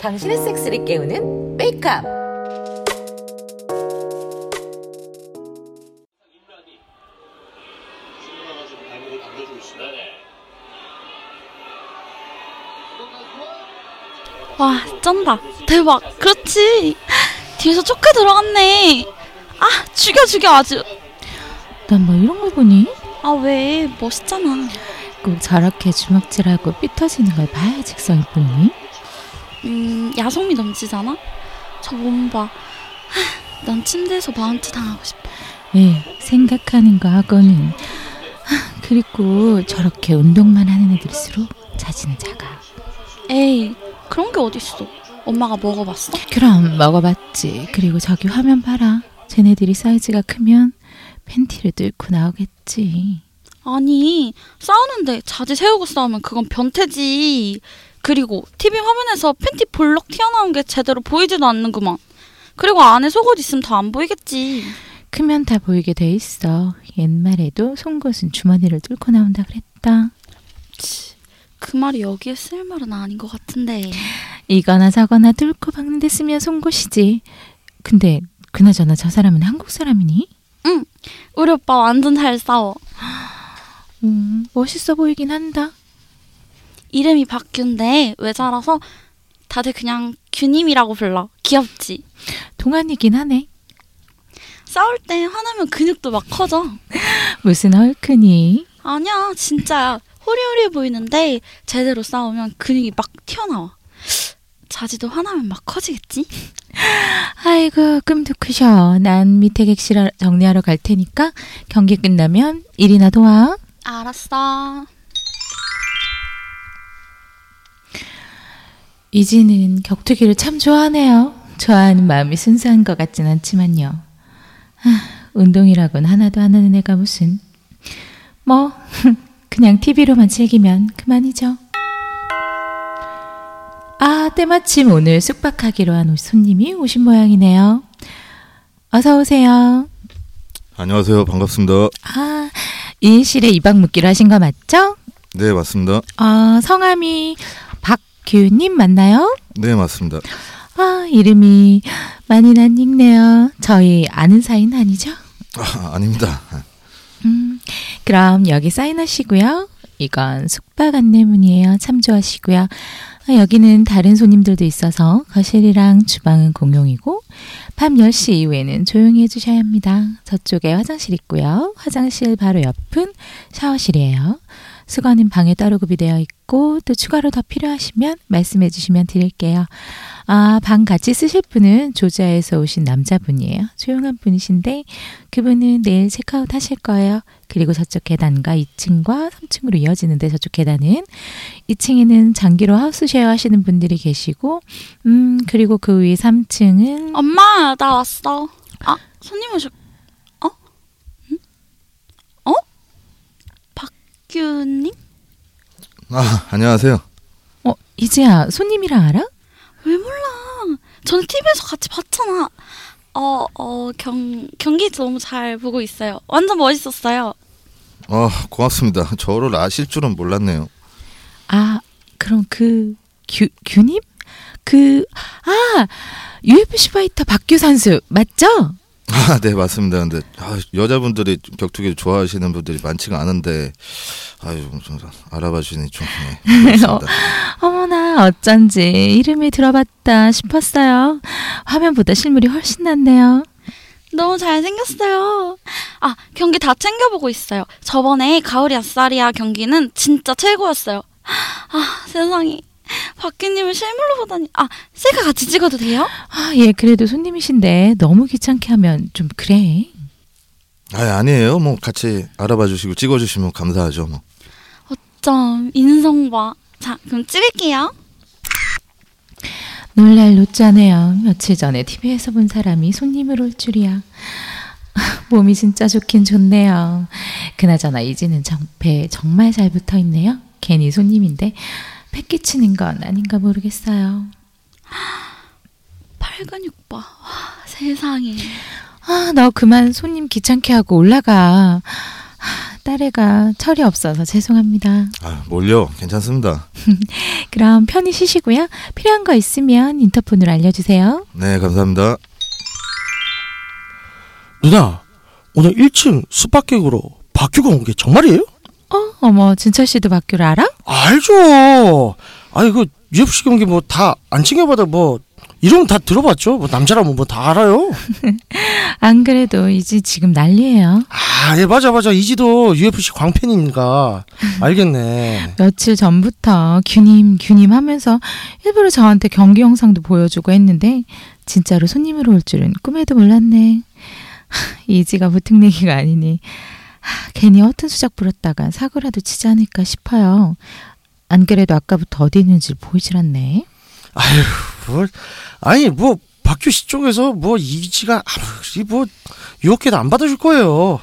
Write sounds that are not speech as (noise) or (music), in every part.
당신의 섹스를 깨우는 메이크업. 와, 쩐다. 대박. 그렇지. 뒤에서 쪼크 들어갔네. 아, 죽여, 죽여, 아주. 난 뭐 이런 걸 보니? 아, 왜? 멋있잖아. 꼭 저렇게 주먹질하고 삐터지는 걸 봐야 직성이 보니? 음, 야성미 넘치잖아? 저 몸 봐. 하, 난 침대에서 마운트 당하고 싶어. 예, 생각하는 거 하고는. 하, 그리고 저렇게 운동만 하는 애들일수록 자지는 작아. 에이, 그런 게 어딨어. 엄마가 먹어봤어? 그럼 먹어봤지. 그리고 저기 화면 봐라. 쟤네들이 사이즈가 크면 팬티를 뚫고 나오겠지. 아니, 싸우는데 자지 세우고 싸우면 그건 변태지. 그리고 TV 화면에서 팬티 볼록 튀어나온 게 제대로 보이지도 않는구만. 그리고 안에 속옷 있으면 더안 보이겠지. 크면 다 보이게 돼 있어. 옛말에도 송곳은 주머니를 뚫고 나온다 그랬다. 그 말이 여기에 쓸 말은 아닌 것 같은데. 이거나 저거나 뚫고 박는 데 쓰면 송곳이지. 근데 그나저나 저 사람은 한국 사람이니? 응, 우리 오빠 완전 잘 싸워. 음, 멋있어 보이긴 한다. 이름이 박규인데 외자라서 다들 그냥 규님이라고 불러. 귀엽지? 동안이긴 하네. 싸울 때 화나면 근육도 막 커져. (laughs) 무슨 헐크니? 아니야, 진짜야. 호리호리해 보이는데 제대로 싸우면 근육이 막 튀어나와. 자지도 화나면 막 커지겠지? (laughs) 아이고 꿈도 크셔. 난 밑에 객실 정리하러 갈 테니까 경기 끝나면 일이나 도와. 알았어. 이지는 격투기를 참 좋아하네요. 좋아하는 마음이 순수한 것 같진 않지만요. 아, 운동이라곤 하나도 안 하는 애가 무슨. 뭐, (laughs) 그냥 TV로만 즐기면 그만이죠. 아, 때마침 오늘 숙박하기로 한 손님이 오신 모양이네요. 어서 오세요. 안녕하세요. 반갑습니다. 아, 인실에 이박 묵기로 하신 거 맞죠? 네, 맞습니다. 아, 성함이 박규님 맞나요? 네, 맞습니다. 아, 이름이 많이 낯익네요. 저희 아는 사이는 아니죠? 아, 아닙니다. 음, 그럼 여기 사인하시고요. 이건 숙박 안내문이에요. 참조하시고요. 아, 여기는 다른 손님들도 있어서 거실이랑 주방은 공용이고 밤 10시 이후에는 조용히 해주셔야 합니다. 저쪽에 화장실 있고요. 화장실 바로 옆은 샤워실이에요. 수건은 방에 따로 구비되어 있고 또 추가로 더 필요하시면 말씀해 주시면 드릴게요. 아, 방 같이 쓰실 분은 조자에서 오신 남자분이에요. 조용한 분이신데 그분은 내일 체크아웃 하실 거예요. 그리고 저쪽 계단과 2층과 3층으로 이어지는데 저쪽 계단은 2층에는 장기로 하우스 쉐어 하시는 분들이 계시고 음, 그리고 그 위에 3층은 엄마, 나 왔어. 아, 손님 오셨, 어? 응? 어? 박규님? 아, 안녕하세요. 어, 이제야 손님이랑 알아? 왜 몰라? 저는 TV에서 같이 봤잖아. 어, 어, 경, 경기 너무 잘 보고 있어요. 완전 멋있었어요. 아, 고맙습니다. 저를 아실 줄은 몰랐네요. 아, 그럼 그 규, 규님? 그, 아, UFC 파이터 박규 선수, 맞죠? 아, 네, 맞습니다. 근데 아, 여자분들이 격투기 좋아하시는 분들이 많지가 않은데 아유, 좀 알아봐 주시니 좀 네, 고맙습니다. (laughs) 어머나, 어쩐지 이름이 들어봤다 싶었어요. 화면보다 실물이 훨씬 낫네요. 너무 잘생겼어요. 아, 경기 다 챙겨보고 있어요. 저번에 가을이 아싸리아 경기는 진짜 최고였어요. 아, 세상에. (laughs) 박규님을 실물로 보다니. 아, 셀카 같이 찍어도 돼요? 아, 예, 그래도 손님이신데 너무 귀찮게 하면 좀 그래. 아, 아니에요. 뭐 같이 알아봐 주시고 찍어 주시면 감사하죠, 뭐. 어쩜 인성 봐. 자, 그럼 찍을게요. 놀랄 노짜네요. 며칠 전에 TV에서 본 사람이 손님을 올 줄이야. (laughs) 몸이 진짜 좋긴 좋네요. 그나저나 이지는 정배 정말 잘 붙어 있네요. 괜히 손님인데 패 끼치는 건 아닌가 모르겠어요. 팔근육 봐. 와, 세상에. 아, 너 그만 손님 귀찮게 하고 올라가. 아, 딸애가 철이 없어서 죄송합니다. 아, 뭘요? 괜찮습니다. (laughs) 그럼 편히 쉬시고요. 필요한 거 있으면 인터폰으로 알려주세요. 네, 감사합니다. 누나, 오늘 1층 숙박객으로 박규가 온 게 정말이에요? 어, 어머, 진철 씨도 박규를 알아? 알죠. 아니 그 UFC 경기 뭐 다 안 챙겨봐도 뭐 이름 다 들어봤죠. 뭐 남자라면 뭐 다 알아요. (laughs) 안 그래도 이제 지금 난리예요. 아, 예 맞아 맞아. 이지도 UFC 광팬인가 (laughs) 알겠네. 며칠 전부터 규님 규님 하면서 일부러 저한테 경기 영상도 보여주고 했는데 진짜로 손님으로 올 줄은 꿈에도 몰랐네. 하, (laughs) 이지가 보통내기가 아니니 하, 괜히 허튼 수작 부렸다가 사고라도 치지 않을까 싶어요. 안 그래도 아까부터 어디 있는지 보이질 않네. 아유, 뭐 아니 뭐 박규 씨 쪽에서 뭐 이지가 아무리 뭐 유혹해도 안 받아줄 거예요.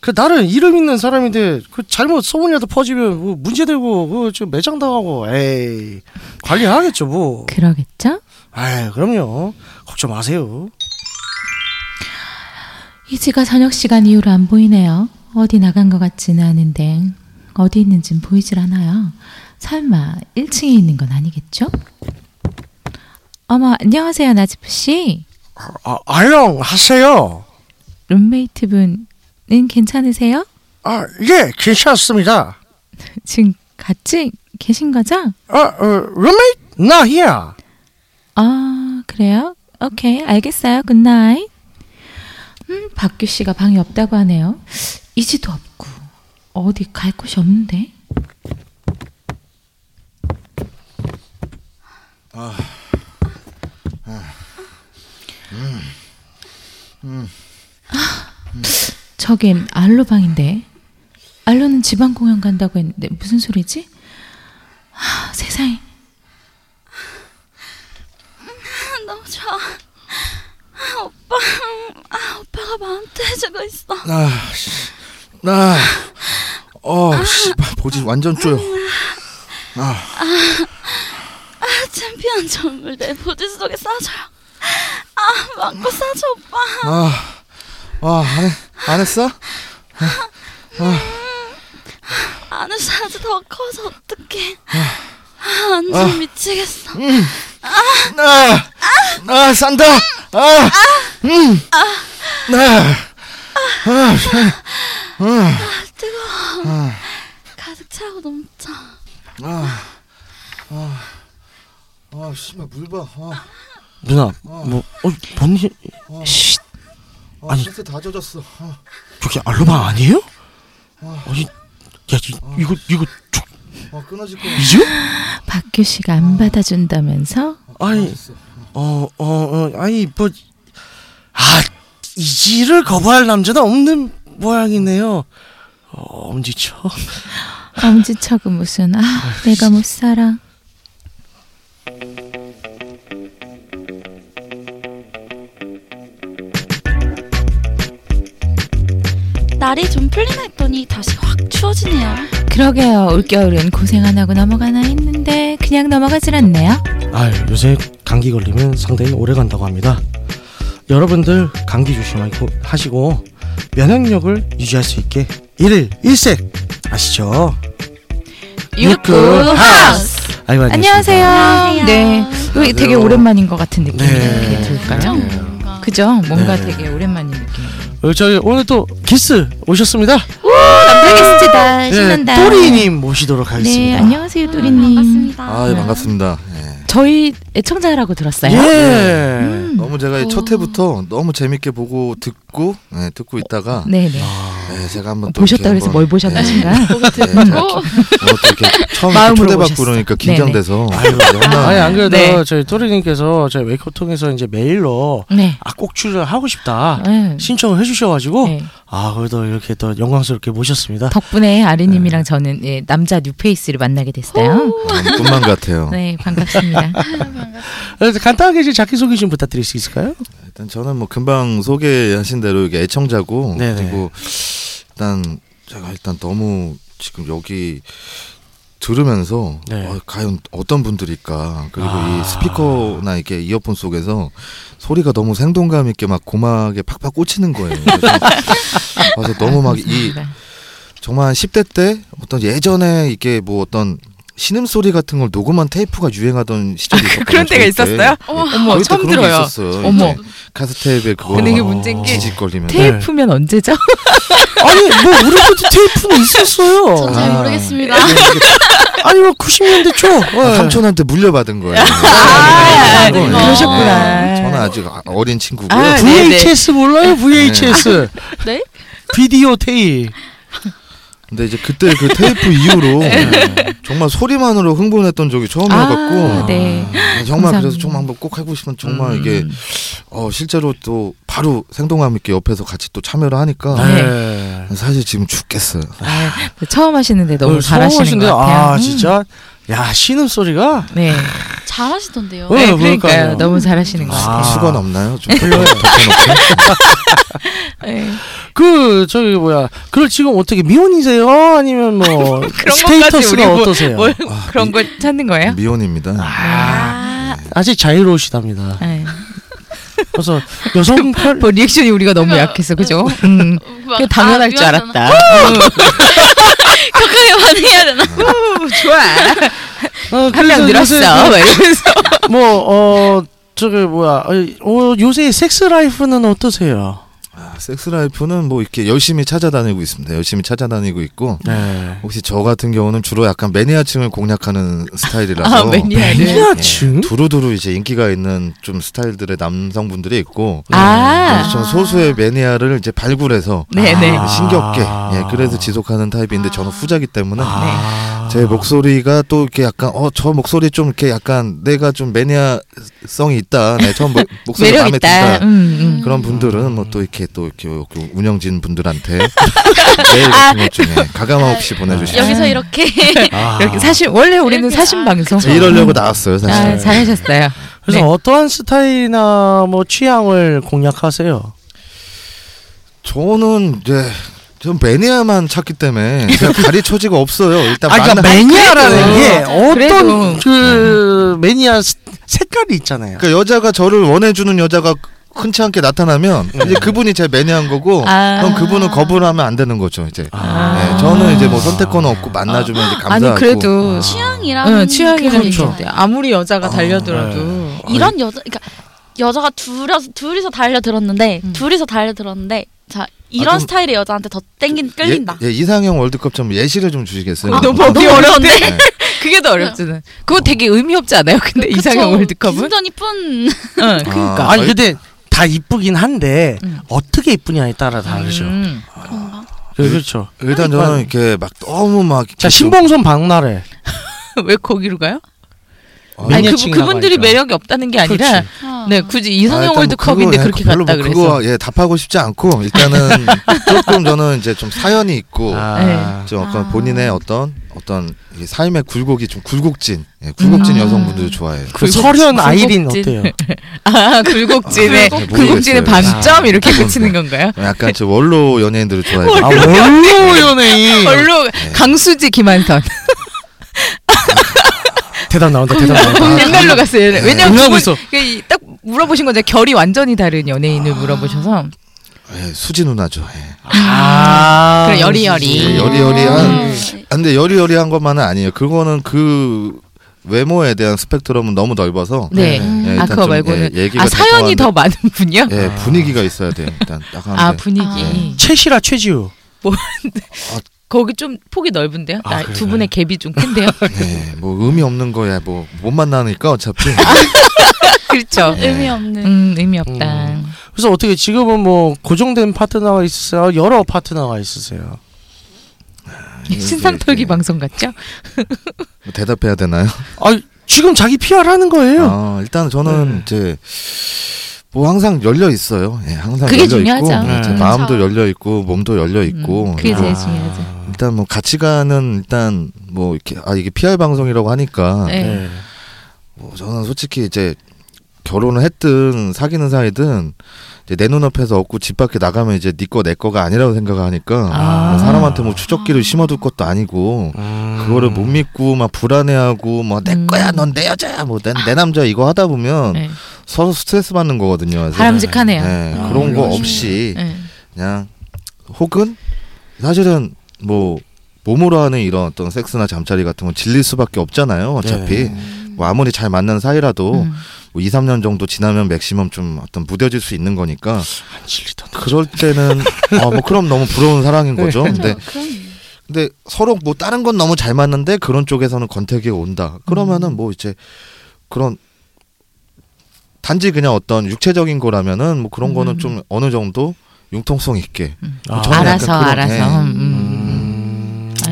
그 나는 이름 있는 사람인데 그 잘못 소문이라도 퍼지면 뭐 문제되고 그저 매장 당하고 에이 관리하겠죠 뭐. 그러겠죠? 아유 그럼요. 걱정 마세요. 이지가 저녁 시간 이후로 안 보이네요. 어디 나간 것 같지는 않은데 어디 있는진 보이질 않아요. 설마 1층에 있는 건 아니겠죠? 어머 안녕하세요 나지프 씨. 아, 안녕하세요. 룸메이트 분은 괜찮으세요? 아, 예, 괜찮습니다. (laughs) 지금 같이 계신 거죠? 아, 어, roommate? Not here. 아 그래요? 오케이 알겠어요. good night. 음 박규 씨가 방이 없다고 하네요. 이지도 없고 어디 갈 곳이 없는데. 저긴 알로 방인데 알로는 지방 공연 간다고 했는데 무슨 소리지? 아, 세상에 너무 좋아. 아, 오빠, 아, 오빠가 마음대 해주고 있어. 아, 씨. 나, 어, 씨, 보지 완전 쪼여. 아, 아, 챔피언 전물 내 보지 속에 싸줘요. 아, 맞고 싸줘, 오빠. 아, 아, 안, 해, 안 했어? 안 해서 아주 더 커서 어떡해. 아, 완전 미치겠어. 나, 나 산다. 아, 음, 나, 아, 뜨거워. 가득 차고 넘쳐. 아, 아, 아, 씨발 물 봐. 아, 누나, 뭐, 어, 뭔 일, 쉿, 아, 아니. 시트 다 젖었어. 아, 저기 알로방 아니에요? 아니, 야, 이, 이거, 이거, 저, 아 끊어질 거. 이죠? 박규 씨가 안 받아준다면서? 아니, 어, 어, 어, 아니, 뭐, 아, 이지를 거부할 남자는 없는 모양이네요. 어, 엄지척. 엄지척은 무슨 아 내가 못 살아. 날이 좀 풀리나 했더니 다시 확 추워지네요. 그러게요. 올겨울은 고생 안 하고 넘어가나 했는데 그냥 넘어가질 않네요. 아, 요새 감기 걸리면 상당히 오래 간다고 합니다. 여러분들 감기 조심하고 하시고 면역력을 유지할 수 있게 일일 일색 아시죠? 유쿠 하우스. 아이고, 안녕하세요. 안녕하세요. 네, 여기 되게 안녕하세요. 오랜만인 것 같은 느낌이 네. 들까요? 뭔가. 그죠? 뭔가 네. 되게 오랜만인 느낌. 어, 저희 오늘 또 기스 오셨습니다. 남자 게스트다. 네, 신난다. 또리님 모시도록 네, 하겠습니다. 안녕하세요, 아, 또리님. 반갑습니다. 아, 예, 반갑습니다. 예. 저희 애청자라고 들었어요. 예. 음. 너무 제가 이첫 회부터 너무 재밌게 보고 듣고 예, 듣고 있다가 네, 네. 예, 제가 한번 또 보셨다 그래서 뭘 어, 오늘 또 이렇게 처음 마음으로 초대받고. 그러니까 긴장돼서 아유, 너무나 아니 안 그래도 네. 저희 또리님께서 저희 웨이크업 통해서 이제 메일로 네. 아꼭 출연하고 싶다 네. 신청을 해주셔가지고 네. 아 그래도 이렇게 또 영광스럽게 모셨습니다. 덕분에 아르님이랑 저는 예, 남자 뉴페이스를 만나게 됐어요. 아, 꿈만 같아요. 네, 반갑습니다. (laughs) 간단하게 이제 자기 소개 좀 부탁드릴 수 있을까요? 일단 저는 뭐 금방 소개하신 대로 이게 애청자고 네네. 그리고 일단 제가 일단 너무 지금 여기 들으면서 네. 어, 과연 어떤 분들일까 그리고 아. 이 스피커나 이렇게 이어폰 속에서 소리가 너무 생동감 있게 막 고막에 팍팍 꽂히는 거예요. 그래서, (laughs) 그래서 너무 막이 감사합니다. 정말 한 10대 때 어떤 예전에 이게 뭐 어떤 신음 소리 같은 걸 녹음한 테이프가 유행하던 시절이 있었거든요. 그런 때가. 있었어요? 어머, 어머, 처음 들어요. 있었어요. 어머. 카스테이프에 그거 근데 이게 문제인 게 테이프면 언제죠? (laughs) 아니 뭐 우리 때도 테이프는 있었어요. 전잘 아. 모르겠습니다. (laughs) 아니 뭐 90년대 초. 예. 삼촌한테 물려받은 거예요. 아, 네. 그러셨구나. 저는 아직 어린 친구고요. 아, 네. VHS 몰라요? VHS. 네? (laughs) 비디오 테이프. 근데 이제 그때 그 테이프 이후로 (laughs) 정말 소리만으로 흥분했던 적이 처음이어갖고 아, 네. 아, 정말 감사합니다. 그래서 좀 한번 꼭 해보고 싶은 정말 음. 이게 어, 실제로 또 바로 생동감 있게 옆에서 같이 또 참여를 하니까 네. 사실 지금 죽겠어요. 아, 처음 하시는데 너무 어, 잘하시는 성공하신데, 것 같아요. 아 음. 진짜. 야 신음 소리가. 네. 잘하시던데요. 어, 네, 그러니까요. 그러니까요. 너무 잘하시는 것 아. 같아요. 수건 없나요? 좀 별로예요. (laughs) 네. 그 저기 뭐야. 그걸 지금 어떻게 미혼이세요? 아니면 뭐 (laughs) 스테이터스가 뭐- 어떠세요? 뭘 아, 그런 미- 걸 찾는 거예요? 미혼입니다. 아, 아 직 자유로우시답니다. 네. 그래서 여성 편 뭐 리액션이 우리가 너무 약해서 그죠? 음. 막, 그냥 당연할 아, 줄. 알았다. 격하게 반응해야 되나? 우, 좋아. 어, 한명 그래서 요새 늘었어. 막 이러면서. 뭐어 저기 뭐야 어, 요새 섹스 라이프는 어떠세요? 아, 섹스 라이프는 뭐 이렇게 열심히 찾아다니고 있습니다. 열심히 찾아다니고 있고 네. 혹시 저 같은 경우는 주로 약간 매니아층을 공략하는 스타일이라서 (laughs) 아, 매니아를. 매니아층? 두루두루 이제 인기가 있는 좀 스타일들의 남성분들이 있고 아. 그래서 저는 소수의 매니아를 이제 발굴해서 네 네. 아. 신겹게 예, 그래서 지속하는 타입인데 저는 후자기 때문에 아. 제 목소리가 또 이렇게 약간 어 저 목소리 좀 이렇게 약간 내가 좀 매니아성이 있다. 내저 (laughs) 목소리 매력 마음에. 든다. 음, 음. 그런 분들은 뭐 또 이렇게 또 이렇게 그 운영진 분들한테 (laughs) 메일 같은 것 중에 가감함 없이 보내주시면 여기서 이렇게 아. (laughs) 이렇게 사실 원래 우리는 아, 방송. 이러려고 나왔어요 사실. 아, 잘하셨어요. 그래서 네. 어떠한 스타일이나 뭐 취향을 공략하세요? 저는 이제 전 매니아만 찾기 때문에 제가 가리 (laughs) 처지가 없어요. 일단 아, 그러니까 매니아라는 게 어떤 그래도- 그 매니아 스- 색깔이 있잖아요. 그러니까 여자가 저를 원해주는 여자가 흔치 않게 나타나면 이제 그분이 제 매니아인 거고 아. 그럼 그분은 거부를 하면 안 되는 거죠 이제. 아. 네, 저는 이제 뭐 선택권은 없고 만나주면 이제 감사하고. 아니 그래도 취향이라는 응, 취향이라는 그게 게 그렇죠. 있는데 아무리 여자가 아, 달려들어도 네. 이런 여자 그러니까 여자가 둘이서 둘이서 달려 들었는데 음. 둘이서 달려 들었는데 자 이런 좀- 스타일의 여자한테 더 땡긴 끌린다. 예, 예, 이상형 월드컵 좀 예시를 좀 주시겠어요? 아, 너무 너무 어려운데? 네. (laughs) 그게 더 어렵잖아. 그거 되게 의미 없지 않아요? 근데 그쵸. 이상형 월드컵은? 기승전 이쁜 응, 그러니까. 아, 아니 아니, 근데 다 이쁘긴 한데 음. 어떻게 이쁘냐에 따라 다르죠. 음. 그런가? 그- 그렇죠. 일단 저는 이렇게 막 너무 막 자 신봉선 박나래. (laughs) 왜 거기로 가요? 좀- 아니 그, 하니까. 매력이 없다는 게 아니라 그렇지. 아. 네 굳이 아, 이상형 일단 월드컵인데 그렇게 예, 별로 갔다 뭐 그래서 그거 예 답하고 싶지 않고 일단은 (laughs) 조금 저는 이제 좀 사연이 있고 아. 좀 어떤 아. 본인의 어떤 어떤 이 삶의 굴곡이 좀 굴곡진 예, 굴곡진 음. 여성분들 좋아해요. 그 굴곡- 설현 아이린. 어때요? (laughs) 아 굴곡진의 굴곡- 굴곡진의. 반점 아, 이렇게 그치는 뭐. 건가요? 약간 저 원로 연예인들을 좋아해요. 아 원로 (laughs) 연예인. 별로 강수지 김한선 대답 나온다. 대답 나온다. 옛날로 갔어요. 왜냐면 공유하고 그분. 그 이- 딱 물어보신 건데 결이 완전히 다른 연예인을 물어보셔서 예, 수지 누나죠. 예. 아. 그래, 여리여리. 예, 여리여리한 음. 아, 근데 여리여리한 것만은 아니에요. 그거는 그 외모에 대한 스펙트럼은 너무 넓어서 네. 음. 예, 아 일단 그거 좀, 말고는 예, 얘기가 아 사연이 될더 많은 분이요? 예, 분위기가 있어야 돼요. 일단 딱 하는데. 아 분위기 아. 최시라 최지우. 거기 좀 폭이 넓은데요? 아, 나- 그래요? 두 분의 갭이 좀 큰데요? 예, (laughs) 뭐 의미 없는 거야. 뭐 못 만나니까 어차피. (laughs) 그렇죠. 의미 없는. 음 의미 없다. 음. 그래서 어떻게 지금은 뭐 고정된 파트너가 있으세요? 여러 파트너가 있으세요? 신상 털기 예, 방송 같죠? 뭐 대답해야 되나요? 아 지금 자기 PR 하는 거예요. 아, 일단 저는 네. 이제 뭐 항상 열려 있어요. 예, 항상 그게 열려 중요하죠. 있고 예, 제 네. 마음도 그쵸. 열려 있고 몸도 열려 있고. 음, 그게 제일 아. 중요하죠. 일단 뭐 가치관은 일단 뭐 이렇게 아 이게 PR 방송이라고 하니까 네. 네. 뭐 저는 솔직히 이제 결혼을 했든 사귀는 사이든 이제 내 눈앞에서 없고 집 밖에 나가면 이제 네 거 내 거가 아니라고 생각하니까 아. 뭐 사람한테 뭐 추적기를 심어둘 것도 아니고 음. 그거를 못 믿고 막 불안해하고 뭐내 음. 거야 넌 내 여자야 뭐내 내 남자 이거 하다 보면 네. 서로 스트레스 받는 거거든요. 그래서 바람직하네요. 네, 아, 그런 거. 없이 네. 그냥 혹은 사실은 뭐 몸으로 하는 이런 어떤 섹스나 잠자리 같은 건 질릴 수밖에 없잖아요. 어차피 네. 뭐 아무리 잘 맞는 사이라도 음. 뭐 2, 3년 정도 지나면 맥시멈 좀 어떤 무뎌질 수 있는 거니까 안 질리던. 그럴 때는 어 (laughs) 뭐 그럼 너무 부러운 사랑인 거죠. 근데 그럼 근데 서로 뭐 다른 건 너무 잘 맞는데 그런 쪽에서는 권태기가 온다. 그러면은 음. 뭐 이제 그런 단지 그냥 어떤 육체적인 거라면은 뭐 그런 거는 음. 좀 어느 정도 융통성 있게 아. 저는 약간 알아서 그런, 알아서. 예.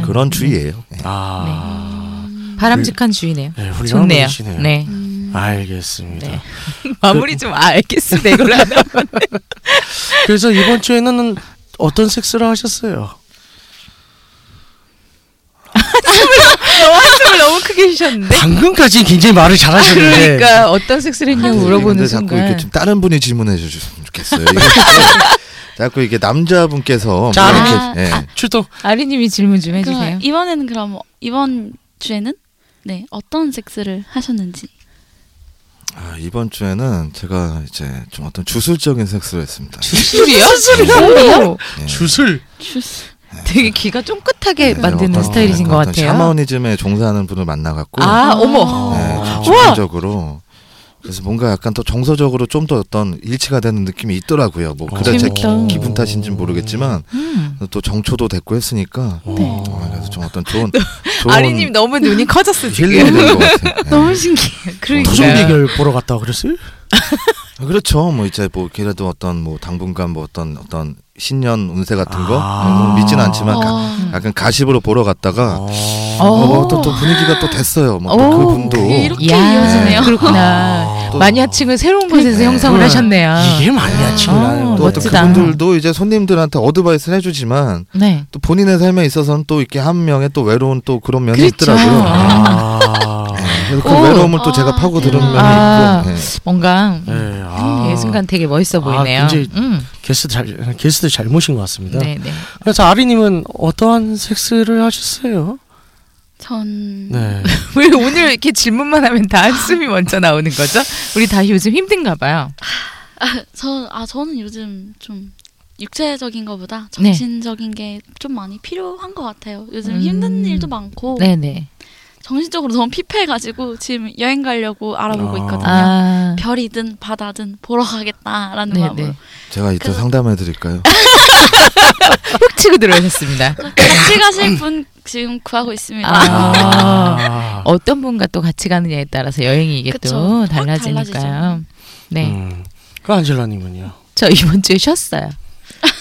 그런 네. 주의예요. 아. 바람직한 주의네요. 네, 좋네요. 분이시네요. 네. 음, 알겠습니다. 네. (laughs) 마무리 좀 알겠습니다. 이걸로 하나. (laughs) 그래서 이번 주에는 어떤 섹스를 하셨어요? (laughs) 한숨을 너무 크게 쉬셨는데. 방금까지 굉장히 말을 잘하셨는데. 그러니까 어떤 섹스를 했냐고 물어보는 근데 자꾸 순간. 이렇게 좀 다른 분이 질문해 주셨으면 좋겠어요. (laughs) 자꾸 이게 남자분께서 자, 뭐 이렇게- 이렇게 예. 출동. 아리님이 질문 좀 해주세요. 그럼 이번에는 그럼 이번 주에는 네 어떤 섹스를 하셨는지. 아, 이번 주에는 제가 이제 좀 어떤 주술적인 섹스를 했습니다. 주술이요? 주술이요? 예. 주술. 주스. 되게 귀가 쫑긋하게 네, 만드는 어떤- 스타일이신 것 같아요. 샤머니즘에 종사하는 분을 만나갖고 아, 어머. 네, 아. 좀 집중적으로 그래서 뭔가 약간 더 정서적으로 좀 더 어떤 일치가 되는 느낌이 있더라고요. 뭐 그래 제 기. 기분 탓인지는 모르겠지만 음. 또 정초도 됐고 했으니까 네. 어, 그래서 좀 어떤 좋은 좋은 아리님 너무 눈이 커졌어 지금. (laughs) 네. 너무 신기해. 그러니까. 무슨 비결 보러 갔다 그랬어요? 아, 그렇죠. 뭐 이제 뭐 그래도 어떤 뭐 당분간 뭐 어떤 어떤 신년 운세 같은 거 아. 뭐 믿지는 않지만 가, 어, 약간 가십으로 보러 갔다가 어. 어, 뭐 또, 또 분위기가 또 됐어요. 뭐또 오, 그분도 그게 이렇게 이어지네요. 그렇구나. 또- 마니아층을 새로운 곳에서 네. 형성을 그래. 하셨네요. 이게 마니아층이라는 어, 거. 또, 또. 그분들도 이제 손님들한테 어드바이스를 해주지만 네. 또 본인의 삶에 있어서는 또 이렇게 한 명의 또 외로운 또 그런 면이 그렇죠. 있더라고요. 아. 네, 그 오. 외로움을 또 제가 아, 파고 들은 대박. 면이 아. 있고. 네. 뭔가 네, 아. 예, 순간 되게 멋있어 아, 보이네요. 굉장히- 음. 게스트 잘 게스트 잘 모신 것 같습니다. 네, 네. 그래서 아리님은 어떠한 섹스를 하셨어요? 전 네. (laughs) 왜 오늘 이렇게 질문만 하면 다 한숨이 먼저 나오는 거죠? 우리 다 요즘 힘든가 봐요. 저, 아, 저는 요즘 좀 육체적인 것보다 네. 정신적인 게좀 많이 필요한 것 같아요. 요즘 음. 힘든 일도 많고 네, 네. 정신적으로 너무 피폐해가지고 지금 여행 가려고 알아보고 아. 있거든요. 아. 별이든 바다든 보러 가겠다라는 네, 마음으로 네. 제가 이따 그- 상담해 드릴까요? (laughs) 훅 치고 들어오셨습니다. 같이 가실 분 지금 구하고 있습니다. 아. 아. 어떤 분과 또 같이 가느냐에 따라서 여행이 이게 그쵸. 또확 달라지니까요. 네. 음. 그 안젤라님은요? 저 이번 주에 쉬었어요.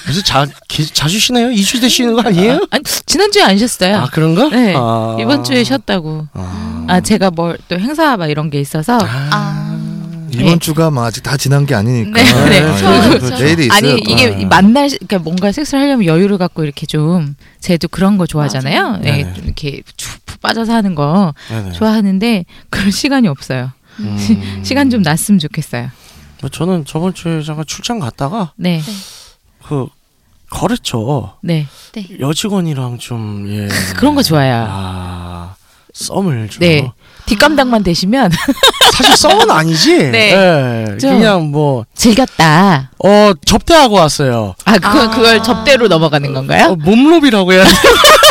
요새 자, 기, 자주 쉬나요? 2주 때 쉬는 거 아니에요? 아, 아니, 지난주에 안 쉬었어요. 아, 그런가? 네. 아. 이번 주에 쉬었다고. 아. 아, 제가 뭘 또 행사 막 이런 게 있어서. 아. 이번 네. 주가 뭐 아직 다 지난 게 아니니까. 네, 네. 아, 그렇죠, 그 그렇죠. 내일이 있어요. 아니 또. 이게 아. 만날 시- 그러니까 뭔가 섹스를 하려면 여유를 갖고 이렇게 좀 제도 그런 거 좋아하잖아요. 네, 네네. 좀 이렇게 쭉 빠져서 하는 거 네네. 좋아하는데 그럴 시간이 없어요. 음. (laughs) 시간 좀 났으면 좋겠어요. 뭐 저는 저번 주에 잠깐 출장 갔다가 네, 그 거래처 네, 여직원이랑 좀 예. (laughs) 그런 거 좋아요. 아 썸을 좀 네. 뒷감당만 되시면 (laughs) 사실 썸은 아니지. 네. 예, 좀. 그냥 뭐 즐겼다. 어 접대하고 왔어요. 아, 그거 아. 그걸 접대로 넘어가는 어, 건가요? 몸로비라고 해야 돼. (laughs)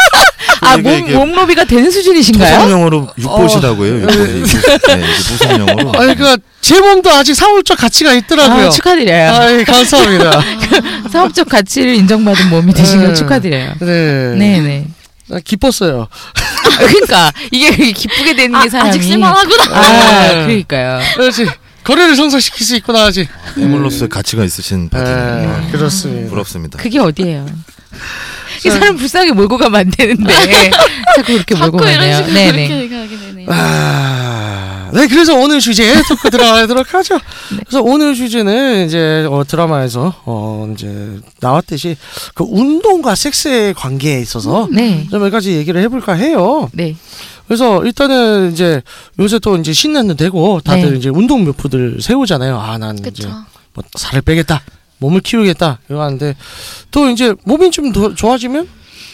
아, 몸 몸로비가 되는 수준이신가요? 무성용어로 육보시라고요. 육보. 네, 이게 무성용어로. 아니 그제 몸도 아직 사물적 가치가 있더라고요. 아, 축하드려요. 아이, 감사합니다. (laughs) 사업적 가치를 인정받은 몸이 되신 걸 네. 축하드려요. 네. 네, 네. 아, 기뻤어요. 그러니까 이게 기쁘게 되는 게 아, 사람이 아직 쓸만하구나. 아, 네. 그러니까요. 그렇지. 거래를 성사시킬 수 있구나 아직. 인물로서의 가치가 있으신 네, 바디는 그렇습니다. 부럽습니다. 그게 어디예요? 이 사람 불쌍하게 몰고 가면 안 되는데 (laughs) 자꾸 그렇게 몰고 가네요. 네네. 아, 네, 그래서 오늘 주제 토크 들어가도록 하죠. 그래서 오늘 주제는 이제 어, 드라마에서 어, 이제 나왔듯이 그 운동과 섹스의 관계에 있어서 네. 좀몇 가지 얘기를 해볼까 해요. 네. 그래서 일단은 이제 요새 또 이제 신년도 되고 다들 네. 이제 운동 묘표들 세우잖아요. 아, 난 이제 그쵸. 뭐 살을 빼겠다, 몸을 키우겠다 이거 하는데 또 이제 몸이 좀 더 좋아지면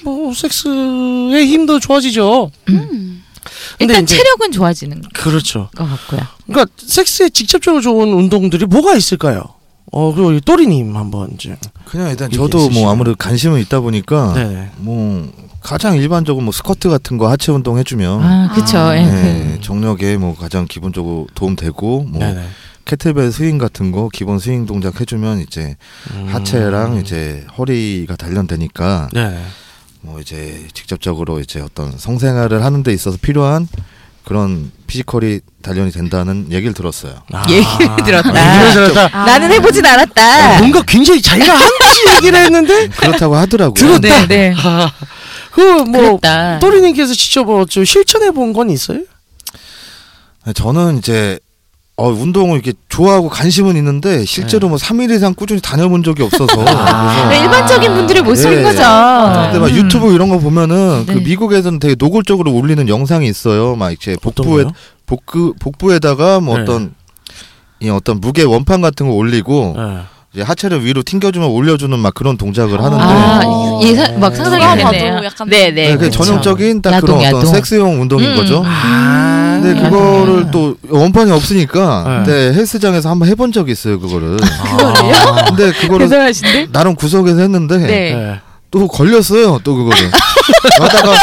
뭐 섹스의 힘도 좋아지죠. 음. 근데 일단 이제- 체력은 좋아지는 그렇죠. 것 같고요. 그러니까 섹스에 직접적으로 좋은 운동들이 뭐가 있을까요? 어 그리고 이 또리님 한번 이제 그냥 일단 저도 있으시네요. 뭐 아무래도 관심은 있다 보니까 네. 뭐 가장 일반적으로 뭐 스쿼트 같은 거 하체 운동 해주면 아, 그쵸. 아. 예, 네, 그. 정력에 뭐 가장 기본적으로 도움되고 뭐 네네. kettlebell swing 같은 거 기본 스윙 동작 해주면 이제 음. 하체랑 이제 허리가 단련되니까 네. 뭐 이제 직접적으로 이제 어떤 성생활을 하는 데 있어서 필요한 그런 physical이 단련이 된다는 얘기를 들었어요. 아. 얘기를 들었다. 얘기를 들었다. 아. 나는 해보진 않았다. 어, 뭔가 굉장히 자기가 한지 얘기를 했는데 그렇다고 하더라고요. 들었다. 네, 네. 그뭐 그랬다. 또리님께서 직접 뭐좀 실천해 본 건 있어요? 네, 저는 이제 어, 운동을 이렇게 좋아하고 관심은 있는데 실제로 뭐 3일 이상 꾸준히 다녀본 적이 없어서 (laughs) 아. 그래서 일반적인 분들의 모습인 예. 거죠. 근데 막 음. 유튜브 이런 거 보면은 그 네. 미국에서는 되게 노골적으로 올리는 영상이 있어요. 막 이제 복부에? 복부 복부에다가 뭐 네. 어떤 이 어떤 무게 원판 같은 거 올리고 네. 이제 하체를 위로 튕겨주면 올려주는 막 그런 동작을 하는데 아, 어. 예상 막 상상이 누가 되네요. 봐도 약간 네, 네, 네. 그 그쵸. 전형적인 딱 야동, 그런 어떤 야동. 섹스용 운동인 음, 거죠. 음. 아. 근데 그거를 또 원판이 없으니까 네. 근데 헬스장에서 한번 해본 적이 있어요 그거를. 그거를요? 근데 그거를 (laughs) 대단하신데? 나름 구석에서 했는데 네. 네. 또 걸렸어요 또 그거를. (laughs) 하다가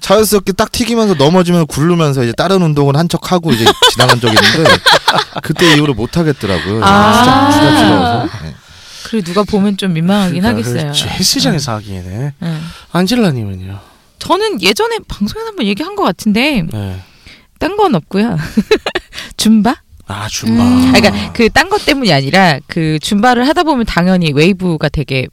자연스럽게 딱 튀기면서 넘어지면서 굴르면서 이제 다른 운동을 한 척 하고 이제 지나간 적이 있는데 그때 이후로 못 하겠더라고요. 아. 진짜 부담스러워서. 네. 그리고 누가 보면 좀 민망하긴 그러니까 하겠어요. 그렇지. 헬스장에서 하기에는 응. 안젤라님은요? 저는 예전에 방송에서 한번 얘기한 것 같은데 네. 딴건 없고요. (laughs) 줌바? 아 줌바. 음. 아, 그러니까 그 딴 것 때문이 아니라 그 줌바를 하다 보면 당연히 웨이브가 되게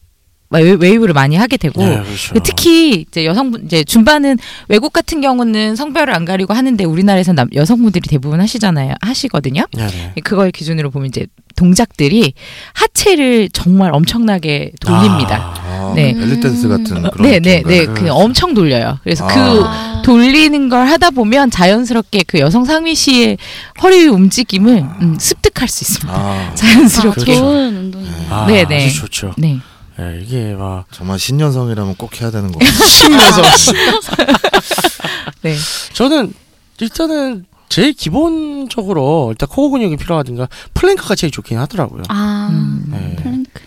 웨- 웨이브를 많이 하게 되고 네, 그렇죠. 그 특히 이제 여성분 이제 줌바는 외국 같은 경우는 성별을 안 가리고 하는데 우리나라에서 남 여성분들이 대부분 하시잖아요. 하시거든요. 네 네. 그걸 기준으로 보면 이제 동작들이 하체를 정말 엄청나게 돌립니다. 아, 네. 벨리 댄스 같은 그런 네, 네? 네. 그 엄청 돌려요. 그래서 그 아. 돌리는 걸 하다 보면 자연스럽게 그 여성 상위 시의 허리 움직임을 음, 습득할 수 있습니다. 아, 아, 자연스럽게. 좋은 운동이네요. 아, 네, 네. 아주 좋죠. 네. 네, 이게 막 정말 신여성이라면 꼭 해야 되는 거. 심해서 (laughs) (laughs) 네. 저는 일단은 제일 기본적으로 일단 코어 근육이 필요하든가 plank가 제일 좋긴 하더라고요. 아, 음. 네. plank.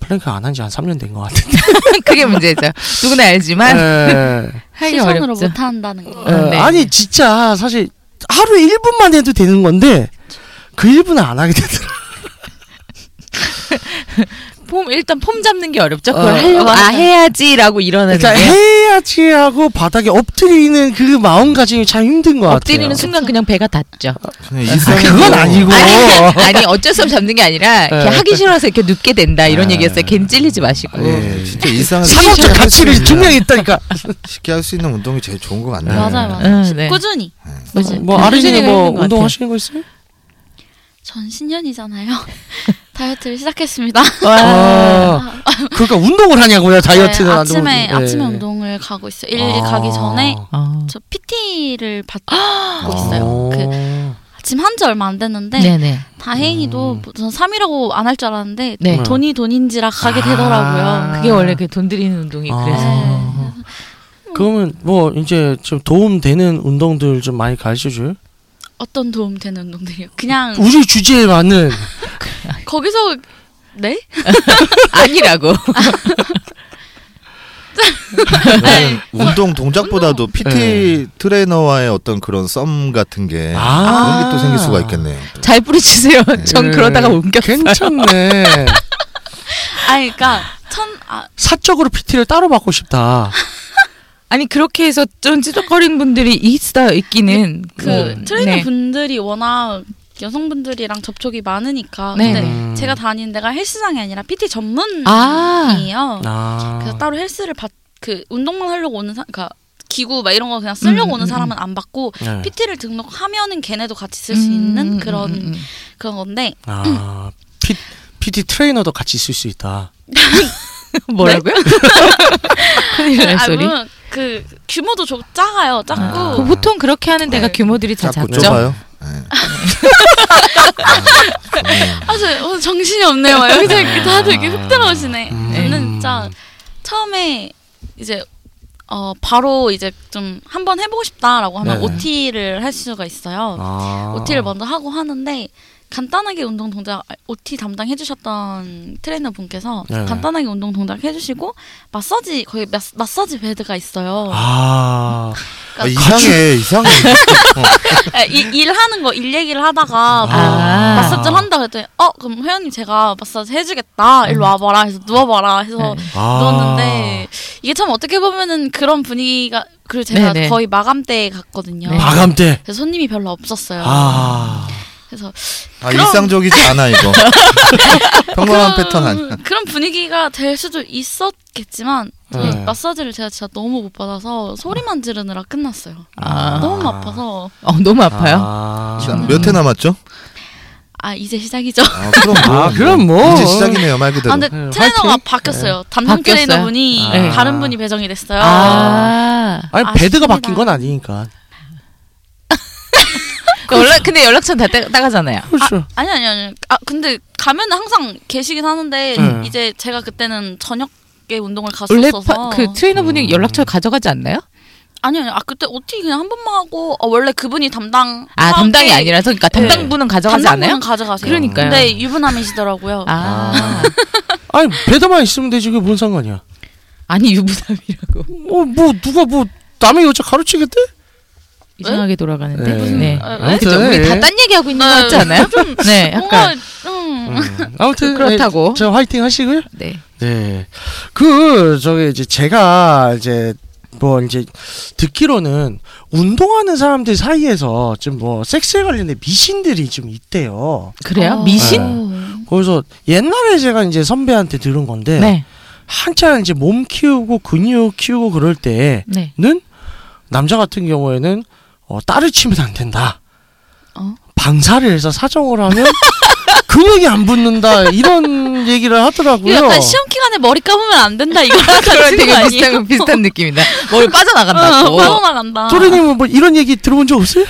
plank 안 한 지 한 3년 된 것 같은데. (laughs) 그게 문제죠. 누구나 알지만 네. 하기 시선으로 어렵죠. 못 한다는 거. 네. 네. 아니 진짜 사실 하루에 1분만 해도 되는 건데 그 1분은 안 하게 되더라. 폼 일단 폼 잡는 게 어렵죠. 그걸 어, 하려고 어, 아 맞아요. 해야지라고 일어나는 일단 게 해야지 하고 바닥에 엎드리는 그 마음가짐이 참 힘든 것 엎드리는 같아요. 순간 그냥 배가 닿죠. 그냥 아, 그건 아니고. 아니, 아니 어쩔 수 없이 잡는 게 아니라 이렇게 네. 하기 싫어서 이렇게 눕게 된다 이런 네. 얘기였어요. 괜히 찔리지 마시고. 네, 진짜 일상에서 상업적 가치를 있는- 분명히 있다니까. 쉽게 할 수 있는 운동이 제일 좋은 것 같네요. 맞아요, 맞아요. 응, 네. 꾸준히. 뭐 꾸준히 아르진이 뭐 하는 것 운동 같아요. 하시는 거 있어요? 전 신년이잖아요. (laughs) 다이어트를 시작했습니다. 아, (laughs) 그러니까 운동을 하냐고요 다이어트는 네, 안 아침에. 네. 아침에 운동을 가고 있어요. 일일 아. 가기 전에 어. 저 PT를 받고 아. 있어요. 그 지금 한지 얼마 안 됐는데 네네. 다행히도 음. 뭐전 3이라고 안 할 줄 알았는데 네. 돈이 돈인지라 가게 아. 되더라고요. 그게 원래 그 돈 들이는 운동이 아. 그래서. 네. 그러면 뭐 이제 좀 도움 되는 운동들 좀 많이 가르쳐 줘요? 어떤 도움 되는 운동들이요? 그냥 우리 주제에 맞는 (laughs) 거기서 네? (laughs) 아니라고. (laughs) 네, 운동 동작보다도 PT 트레이너와의 어떤 그런 썸 같은 게 아. 그런 게 또 생길 수가 있겠네요. 또. 잘 뿌리치세요. 전 네. 그러다가 옮겼어요. 괜찮네. 아니 그러니까 천 아, 사적으로 PT를 따로 받고 싶다. 아니 그렇게 해서 좀 찝적거리는 분들이 있어 있기는 그 음. 트레이너 네. 분들이 워낙 여성분들이랑 접촉이 많으니까 네. 근데 음. 제가 다니는 데가 헬스장이 아니라 PT 전문이에요. 아. 아. 그래서 따로 헬스를 받 그 운동만 하려고 오는 사, 그러니까 기구 막 이런 거 그냥 쓰려고 음, 오는 음, 사람은 안 받고 네. PT를 등록하면은 걔네도 같이 쓸 수 있는 음, 그런 음, 음, 음. 그런 건데 아. P, PT 트레이너도 같이 쓸 수 있다. (laughs) 뭐라고요? (laughs) 큰일 날 아, 소리. 물론 그 규모도 좀 작아요. 작고 아. 그 보통 그렇게 하는 데가 네. 규모들이 다 자꾸 작죠. 좁아요. 네. (laughs) 아, 저 오늘 정신이 없네요. 막 여기서 이렇게 다들 이렇게 훅 들어오시네. 음. 저는 진짜 처음에 이제 어 바로 이제 좀 한번 해보고 싶다라고 하면 네네. OT를 할 수가 있어요. 아. OT를 먼저 하고 하는데 간단하게 운동 동작 OT 담당 해 주셨던 트레이너 분께서 네. 간단하게 운동 동작 해주시고 마사지 거의 마, 마사지 bed가 있어요. 아, 아, 이상해 이상해. (laughs) 예, 일, 일하는 거 일 얘기를 하다가 뭐 아. 마사지를 한다 그랬더니 어 그럼 회원님 제가 마사지 해주겠다 일로 와봐라 해서 누워봐라 해서 네. 아. 누웠는데 이게 참 어떻게 보면은 그런 분위기가 그리고 제가 네네. 거의 마감 때 갔거든요. 네. 마감 때. 손님이 별로 없었어요. 아, 그래서 아 그럼- 일상적이지 않아 이거. (laughs) 평범한 패턴 아니야. 그런 분위기가 될 수도 있었겠지만 저희 네. 마사지를 제가 진짜 너무 못 받아서 소리만 지르느라 끝났어요. 아. 너무 아파서 어, 너무 아파요. 아, 몇회 남았죠? 아 이제 시작이죠. 아 그럼 뭐. 아, 그럼 뭐. 이제 시작이네요 말 그대로. 아 근데 네, 트레이너가 화이팅. 바뀌었어요. 담당 바뀌었어요? 트레이너 분이 아. 다른 분이 배정이 됐어요. 아. 아니, 아쉽습니다. bed가 바뀐 건 아니니까. 그 연락 근데 연락처는 다 따, 따가잖아요. 그렇죠. 아니 아니 아니. 아 근데 가면은 항상 계시긴 하는데 네. 이제 제가 그때는 저녁에 운동을 원래 갔었어서 파, 그 트레이너 분이 연락처 가져가지 않나요? 아니 아니. 아 그때 OT 그냥 한 번만 하고 어, 원래 그분이 담당 아 담당이 아니라서 그러니까 네. 담당분은 가져가지 않아요? 담당분은 가져가세요. 그러니까요. 근데 유부남이시더라고요. 아 (laughs) 아니, bed만 있으면 되지, 그게 뭔 상관이야. 아니 유부남이라고 어, 뭐, 누가 뭐, 남의 여자 가르치겠대? 이상하게 돌아가는데. 네. 네. 아, 아무튼, 그죠? 우리 예. 다딴 얘기하고 있는 거 네. 같지 않아요? (laughs) 네, 뭔가 약간 음. 아무튼, 그렇다고. 네, 저 화이팅 하시고요. 네. 네. 그, 저기, 이제 제가 이제, 뭐, 이제, 듣기로는 운동하는 사람들 사이에서 좀 뭐, 섹스에 관련된 미신들이 좀 있대요. 그래요? 어. 미신? 그래서 옛날에 제가 이제 선배한테 들은 건데, 네. 한창 이제 몸 키우고 근육 키우고 그럴 때는 네. 남자 같은 경우에는 어, 딸을 치면 안 된다. 어? 방사를 해서 사정을 하면 (laughs) 근육이 안 붙는다 이런 얘기를 이거 하더라고요. 약간 시험 기간에 머리 감으면 안 된다 이거랑 같은 거 되게 아니에요? 비슷한 비슷한 느낌이다. 뭘 어, 빠져나간다고. 빠져나간다. 또래님은 뭐 이런 얘기 들어본 적 없어요?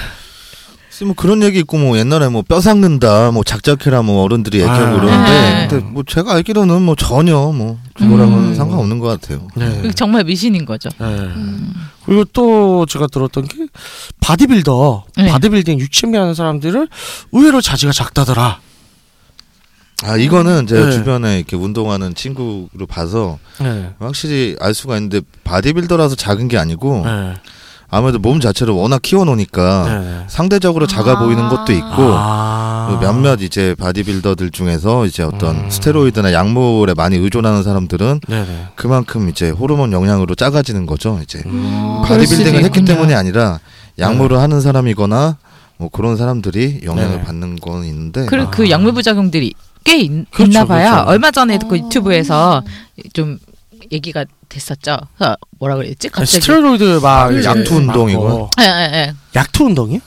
뭐 그런 얘기 있고 뭐 옛날에 뭐 뼈 삭는다 뭐 작작해라 뭐 어른들이 얘기하고 아. 그러는데 네. 근데 뭐 제가 알기로는 뭐 전혀 뭐 그거랑은 음. 상관없는 것 같아요. 네. 정말 미신인 거죠. 네. 음. 그리고 또 제가 들었던 게 바디빌더, 네. 바디빌딩 육체미 하는 사람들은 의외로 자지가 작다더라. 아 이거는 제가 네. 주변에 이렇게 운동하는 친구로 봐서 네. 확실히 알 수가 있는데 바디빌더라서 작은 게 아니고 네. 아무래도 몸 자체를 워낙 키워놓으니까 네. 상대적으로 작아 아. 보이는 것도 있고 아. 그 몇몇 이제 바디빌더들 중에서 이제 어떤 음. 스테로이드나 약물에 많이 의존하는 사람들은 네네. 그만큼 이제 호르몬 영향으로 작아지는 거죠. 이제 음. 바디빌딩을 했기. 때문이 아니라 약물을 하는 사람이거나 뭐 그런 사람들이 영향을 네네. 받는 건 있는데 그리고 아. 그 약물 부작용들이 꽤 있, 그렇죠, 나 봐요. 그렇죠. 얼마 전에도 그 어. 유튜브에서 좀 얘기가 됐었죠. 뭐라 그랬지? 갑자기 스테로이드 막그 이제 약투 운동이고. 많고. 예, 예, 예. 약투 운동이요?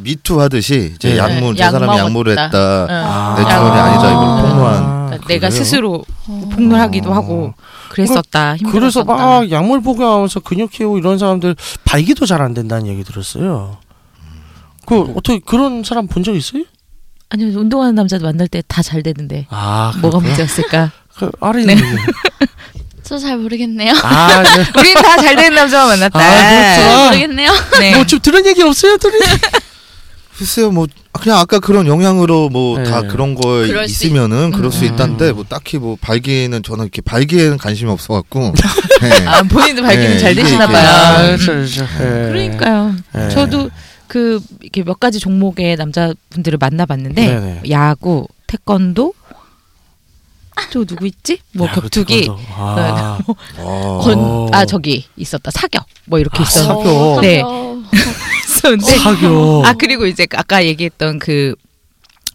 미투 하듯이 이제 네. 약물 저약 사람이. 약물을 했다. 예. 아. 내 주관이 아니다 이걸 아. 폭로한 그러니까 내가? 스스로 어. 폭로하기도 하고 그랬었다. 그래서 막 약물 복용하면서 근육 키우고 이런 사람들 발기도 잘 안 된다는 얘기 들었어요. 그 어떻게 그런 사람 본 적 있어요? 아니 운동하는 남자도 만날 때 다 잘 되는데 아, 뭐가. 문제였을까? 그 아래 네. (laughs) 저 잘 모르겠네요. 아, 네. (laughs) 우린 다 잘 되는 남자만 만났다. 아. 모르겠네요. 네. 뭐좀 들은 얘기 없어요, 들은? (laughs) 글쎄요 뭐 그냥 아까 그런 영향으로 뭐다 네. 그런 거에 수 있으면은 그럴 수 음. 있다는데 뭐 딱히 뭐 발기에는 저는 이렇게 발기에는 관심이 없어갖고 (laughs) 네. 아 본인도 발기는 네, 잘 되시나 봐요. 아, 음. 그렇죠, 그렇죠. 예. 그러니까요. 예. 저도 그 이렇게 몇 가지 종목의 남자분들을 만나봤는데 네네. 야구, 태권도, 또 누구 있지? 뭐 야, 그 격투기, 태권도. 아, (laughs) 어. 건, 아 저기 있었다 사격, 뭐 이렇게 아, 있었는데 사격. 네. 어, 있었는데 사교. 아 그리고 이제 아까 얘기했던 그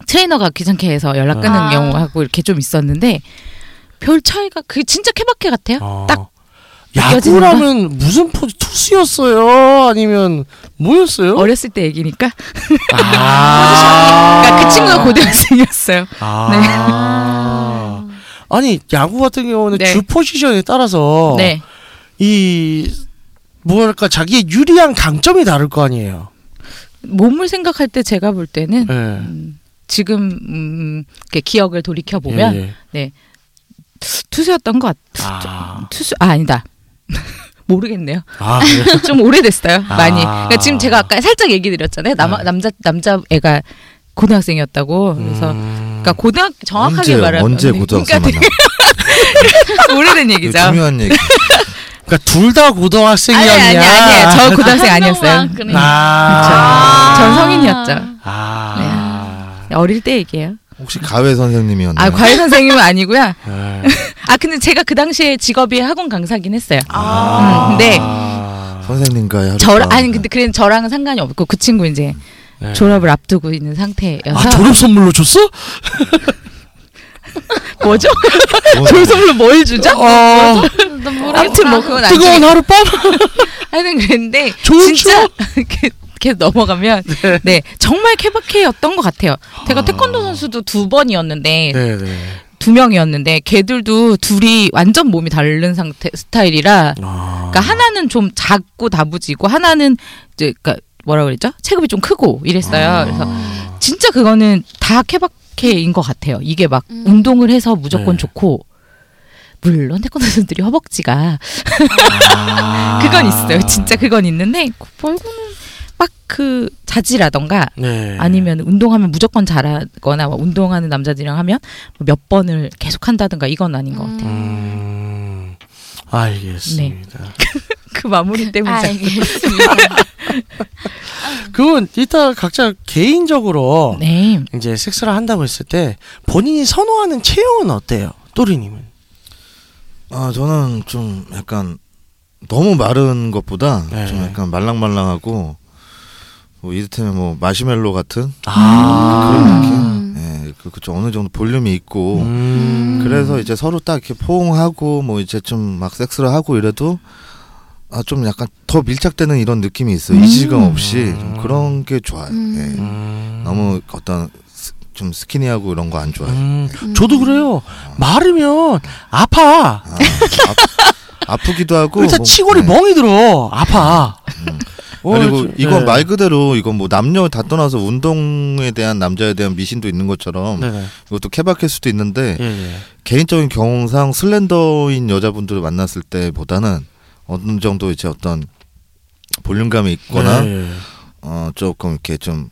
트레이너가 귀찮게 해서 연락 끊는 아. 경우하고 이렇게 좀 있었는데 별 차이가 그 진짜 케바케 같아요. 어. 딱 야구라면 무슨 포즈 투수였어요? 아니면 뭐였어요? 어렸을 때 얘기니까. 아. (laughs) 그러니까 그 친구가 고등학생이었어요. 아. 아니 야구 같은 경우는 네. 주 포지션에 따라서 네. 이 뭐랄까 자기의 유리한 강점이 다를 거 아니에요. 몸을 생각할 때 제가 볼 때는 예. 음, 지금 음, 이렇게 기억을 돌이켜 보면 예. 투수였던 것 같. 아, 투수 아 아니다. (laughs) 모르겠네요. 아? (laughs) 좀 오래됐어요. 아. 많이. 그러니까 지금 제가 아까 살짝 얘기 드렸잖아요. 남 네. 남자 남자 애가 고등학생이었다고. 그래서 음. 그러니까 고등학 정확하게 언제 말하면 언제 고등학생 만나? (laughs) 오래된 이거 얘기죠. 중요한 얘기. 그러니까 둘 다 고등학생이었냐? 아니 아니 저 (laughs) 고등학생 한 아니었어요. 그러니까. 아. 전 성인이었죠. 아. 어릴 때 얘기예요. 혹시 가회 선생님이었나요? 아 과외 선생님은 아니고요. 네. 아 근데 제가 그 당시에 직업이 학원 강사긴 했어요. 아. 음, 근데 아. 선생님과의 하룻밤. 저 아니 근데 그래는 저랑은 상관이 없고 그 친구 이제 네. 졸업을 앞두고 있는 상태여서 아 졸업 선물로 줬어? (laughs) 뭐죠? 뭐, 졸업 선물로 뭘 주죠? 어. 아무튼 뭐 그건 뜨거운 아니고 하룻밤? (laughs) 하여튼 그랬는데 좋은 진짜 (laughs) 이렇게 계속 넘어가면 네. 정말 케바케였던 것 같아요. 제가 태권도 선수도 두 번이었는데 네 네. 두 명이었는데 걔들도 둘이 완전 몸이 다른 상태 스타일이라 아. 그러니까 하나는 좀 작고 다부지고 하나는 이제 그러니까 뭐라 그랬죠? 체급이 좀 크고 이랬어요. 그래서 진짜 그거는 다 케바케인 것 같아요. 이게 막 음. 운동을 해서 무조건 네. 좋고 물론 태권도 선수들이 허벅지가 아. (laughs) 그건 있어요. 진짜 그건 있는데 그 말고는 막 그 자지라던가 네. 아니면 운동하면 무조건 잘하거나 막 운동하는 남자들이랑 하면 뭐몇 번을 계속 한다든가 이건 아닌 것 같아요. 음. 알겠습니다. 그 마무리 때문에 아, 알겠습니다. (laughs) 그건 이따 각자 개인적으로 네. 이제 섹스를 한다고 했을 때 본인이 선호하는 체형은 어때요? 또리님은? 아 저는 좀 약간 너무 마른 것보다 네. 좀 약간 말랑말랑하고 뭐 이를테면 뭐 마시멜로 같은 아. 그런 느낌. 음. 예, 그, 그 어느 정도 볼륨이 있고 음. 그래서 이제 서로 딱 이렇게 포옹하고 뭐 이제 좀 막 섹스를 하고 이래도 아 좀 약간 더 밀착되는 이런 느낌이 있어요. 음. 이질감 없이 좀 그런 게 좋아요. 음. 예. 음. 너무 어떤 스- 좀 스키니하고 이런 거 안 좋아해요. 음. 저도 그래요. 마르면 아파. 아, 아, 프기도 하고 일단 뭐, 치골이 네. 멍이 들어. 아파. 음. 어, 그리고 저- 이건 네. 말 그대로 이건 뭐 남녀 다 떠나서 운동에 대한 남자에 대한 미신도 있는 것처럼 네네. 이것도 케바케일 수도 있는데 예, 예. 개인적인 경험상 슬렌더인 여자분들을 만났을 때보다는 어느 정도 이제 어떤 볼륨감이 있거나 예, 예. 어 조금 이렇게 좀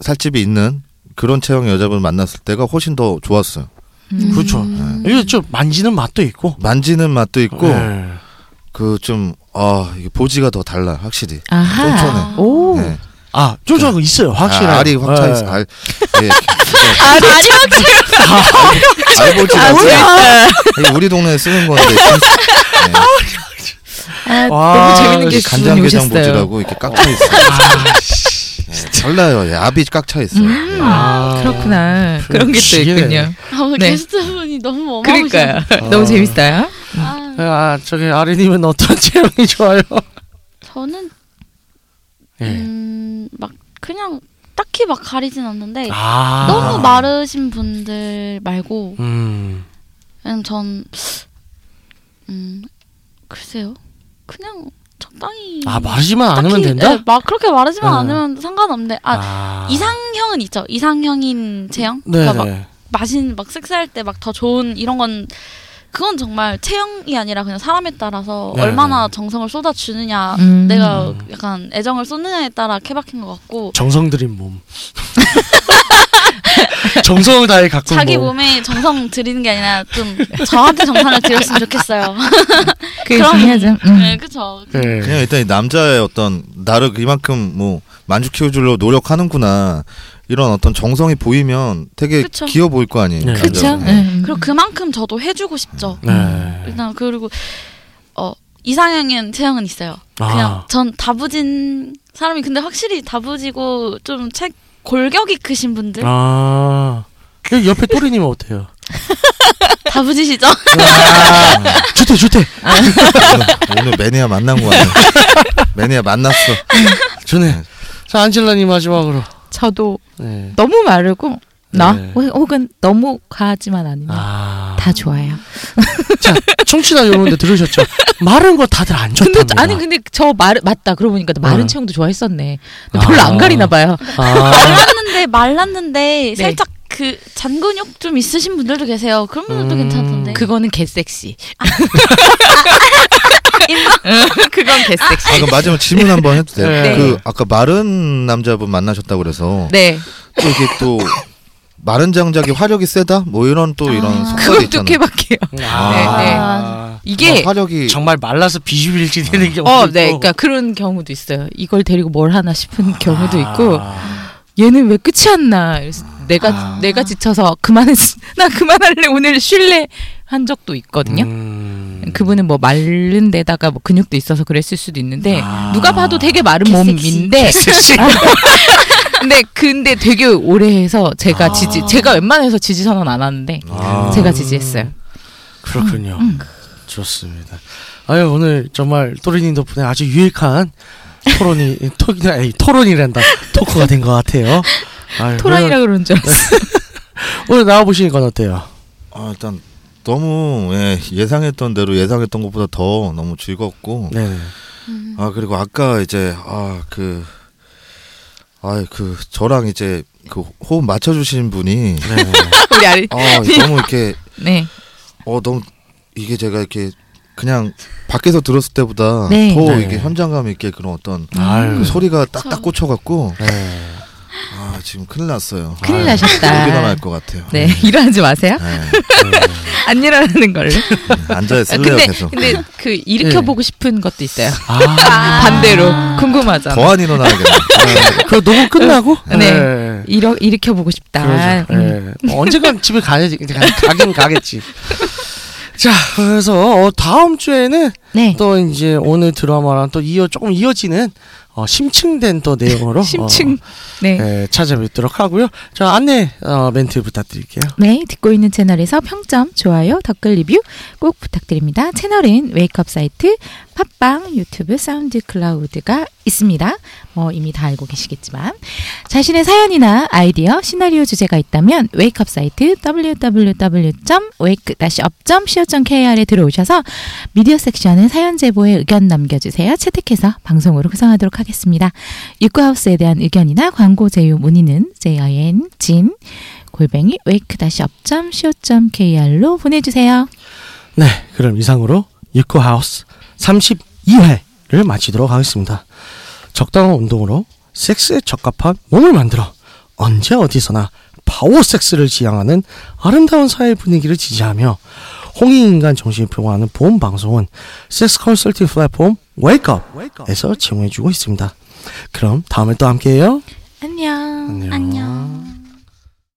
살집이 있는 그런 체형의 여자분을 만났을 때가 훨씬 더 좋았어요. 음. 그렇죠. 음. 이게 좀 만지는 맛도 있고. 만지는 맛도 있고 예. 그좀 아 이게 보지가 더 달라 확실히. 아하. 쫀쫀해. 오. 네. 아, 쫀쫀한 거 있어요. 확실히. (laughs) 아, 알이 확 차 있어. 예. 알, 예, 아리 알 보지 아, 마세요. 재밌다. 이게 우리 동네에 쓰는 건데 (laughs) 네. 아, 와, 너무 재밌는 게 간장게장 오셨어요. 보지라고 이렇게 깍차 있어. 예, 달라요. 예, 압이 깍차 있어. 음. 예. 아, 그렇구나. 그런 게 또 지혜네. 있군요. 아, 오늘 네. 게스트분이 너무 어마무시해. 그러니까요. 어. 너무 재밌어요. 아, 아, 저기 아리님은 어떤 (laughs) 체형이 좋아요? 저는 예. 음, 막 그냥 딱히 막 가리진 않는데 아. 너무 마르신 분들 말고 음. 그냥 전 음, 글쎄요. 그냥 적당히 아, 딱히, 않으면 된다? 예, 막 그렇게 마르지만 네. 않으면 상관없는데 아, 아. 이상형은 있죠. 이상형인 체형. 네. 그러니까 막 네. 마신 막 섹스할 때 막 더 좋은 이런 건 그건 정말 체형이 아니라 그냥 사람에 따라서 네, 얼마나 네. 정성을 쏟아 주느냐, 음. 내가 약간 애정을 쏟느냐에 따라 케바케인 것 같고 정성 들인 몸. (laughs) (laughs) 정성을 다해 가꾼 자기 몸. 몸에 정성 들이는 게 아니라 좀 저한테 정성을 들였으면 좋겠어요. (laughs) 그게 그럼- 중요하죠. 음. 네, 그쵸. 예. 그냥 일단 이 남자의 어떤 나를 이만큼 뭐 만족해주려 노력하는구나 이런 어떤 정성이 보이면 되게 그쵸. 귀여 보일 거 아니에요. 네. 그렇죠. 음. 그리고 그만큼 저도 해주고 싶죠. 네. 일단 그리고 어 이상형인 체형은 있어요. 그냥 아. 전 다부진 사람이 근데 확실히 다부지고 좀 책 골격이 크신 분들 아. 여기 옆에 또리님은 어때요? (laughs) 다 부지시죠? 아. 좋대, 좋대. 오늘, 오늘 매니아 만난 거 같네. 매니아 만났어. 좋네. 자, 안젤라님 마지막으로. 저도 네. 너무 마르고 나 네. 혹- 혹은 너무 과하지만 않으면 아. 다 좋아요. 자, 청취자 여러분들 들으셨죠? 마른 거 다들 안 근데 좋답니다. 아니 근데 저 마르 맞다. 그러고 보니까 나 마른 어. 체형도 좋아했었네. 별로 아. 안 가리나 봐요. 아. 말랐는데 말랐는데 네. 살짝 그 잔근육 좀 있으신 분들도 계세요. 그런 분들도 음. 괜찮던데. 그거는 개섹시. 그건 개섹시. 아, 그럼 마지막 질문 한번 해도 돼요? 네. 그 아까 마른 남자분 만나셨다고 그래서 네. 또 이게 또 마른 장작이 화력이 세다? 뭐 이런 또 이런 아. 속설이 그것도 있잖아요. 케바케요. 아, 네, 어, 이게 화력이 정말 말라서 비주빌지 되는 경우도 어, 있고. 네, 그러니까 그런 경우도 있어요. 이걸 데리고 뭘 하나 싶은 경우도 있고, 아. 얘는 왜 끝이 안 나? 내가 아. 내가 지쳐서 그만했, (laughs) 나 그만할래 오늘 쉴래 한 적도 있거든요. 음. 그분은 뭐 마른 데다가 뭐 근육도 있어서 그랬을 수도 있는데 아. 누가 봐도 되게 마른. 몸인데 (laughs) (laughs) 근데 근데 되게 오래 해서 제가 아. 지지 제가 웬만해서 지지 선언 안 하는데 아. 제가 지지했어요. 그렇군요. 음. 좋습니다. 아유 오늘 정말 또리님 덕분에 아주 유익한 토론이 (laughs) 토, 아니, 토론이란다 토크가 된 것 같아요. 아유, 토란이라 그러는 줄 알았어. (laughs) 오늘, 오늘 나와 보시는 건 어때요? 아, 일단 너무 예, 예상했던 대로 예상했던 것보다 더 너무 즐겁고 네. 아 그리고 아까 이제 아그 아그 저랑 이제 그 호흡 맞춰주신 분이 네. (laughs) 우리 아리 아 너무 이렇게 네. 어 너무 이게 제가 이렇게 그냥 밖에서 들었을 때보다 네. 더 네. 이게 현장감 있게 그런 어떤. 그 소리가 딱딱 꽂혀갖고 네. 아 지금 큰일 났어요. 큰일 아유, 나셨다. 못 일어날 것 같아요. 네, (laughs) 일어나지 마세요. 네. (laughs) 안 일어나는 걸로. 앉아 아, 있을래요 근데 계속. 근데 그 일으켜 보고 싶은 것도 있어요. 아. (laughs) 반대로 궁금하잖아. 더안 일어나겠네. 그 녹음 끝나고 네. 일어 일으켜 보고 싶다. 음. 네. 뭐 언젠간 집에 가야지. 이제 가- 가긴 가겠지. 자, 그래서 어, 다음 주에는 네. 또 이제 오늘 드라마랑 또 이어 조금 이어지는 어, 심층된 또 내용으로 (laughs) 심층. 어, 네. 예, 찾아뵙도록 하고요. 자, 안내 어, 멘트 부탁드릴게요. 네, 듣고 있는 채널에서 평점, 좋아요, 댓글 리뷰 꼭 부탁드립니다. 채널은 웨이크업 사이트, 팟빵, 유튜브, 사운드 클라우드가 있습니다. 뭐 이미 다 알고 계시겠지만 자신의 사연이나 아이디어, 시나리오 주제가 있다면 웨이크업 사이트 www.wake-up.co.kr에 들어오셔서 미디어 섹션은 사연 제보에 의견 남겨주세요. 채택해서 방송으로 구성하도록 하겠습니다. 유쿠하우스에 대한 의견이나 광고 제휴 문의는 jin 진 골뱅이 wake-up.co.kr로 보내주세요. 네, 그럼 이상으로 유쿠하우스 32회를 마치도록 하겠습니다. 적당한 운동으로 섹스에 적합한 몸을 만들어 언제 어디서나 파워 섹스를 지향하는 아름다운 사회 분위기를 지지하며 홍익인간 정신을 표방하는 보험 방송은 섹스 컨설팅 플랫폼 웨이크업에서 제공해주고 있습니다. 그럼 다음에 또 함께해요. 안녕. 안녕. 안녕.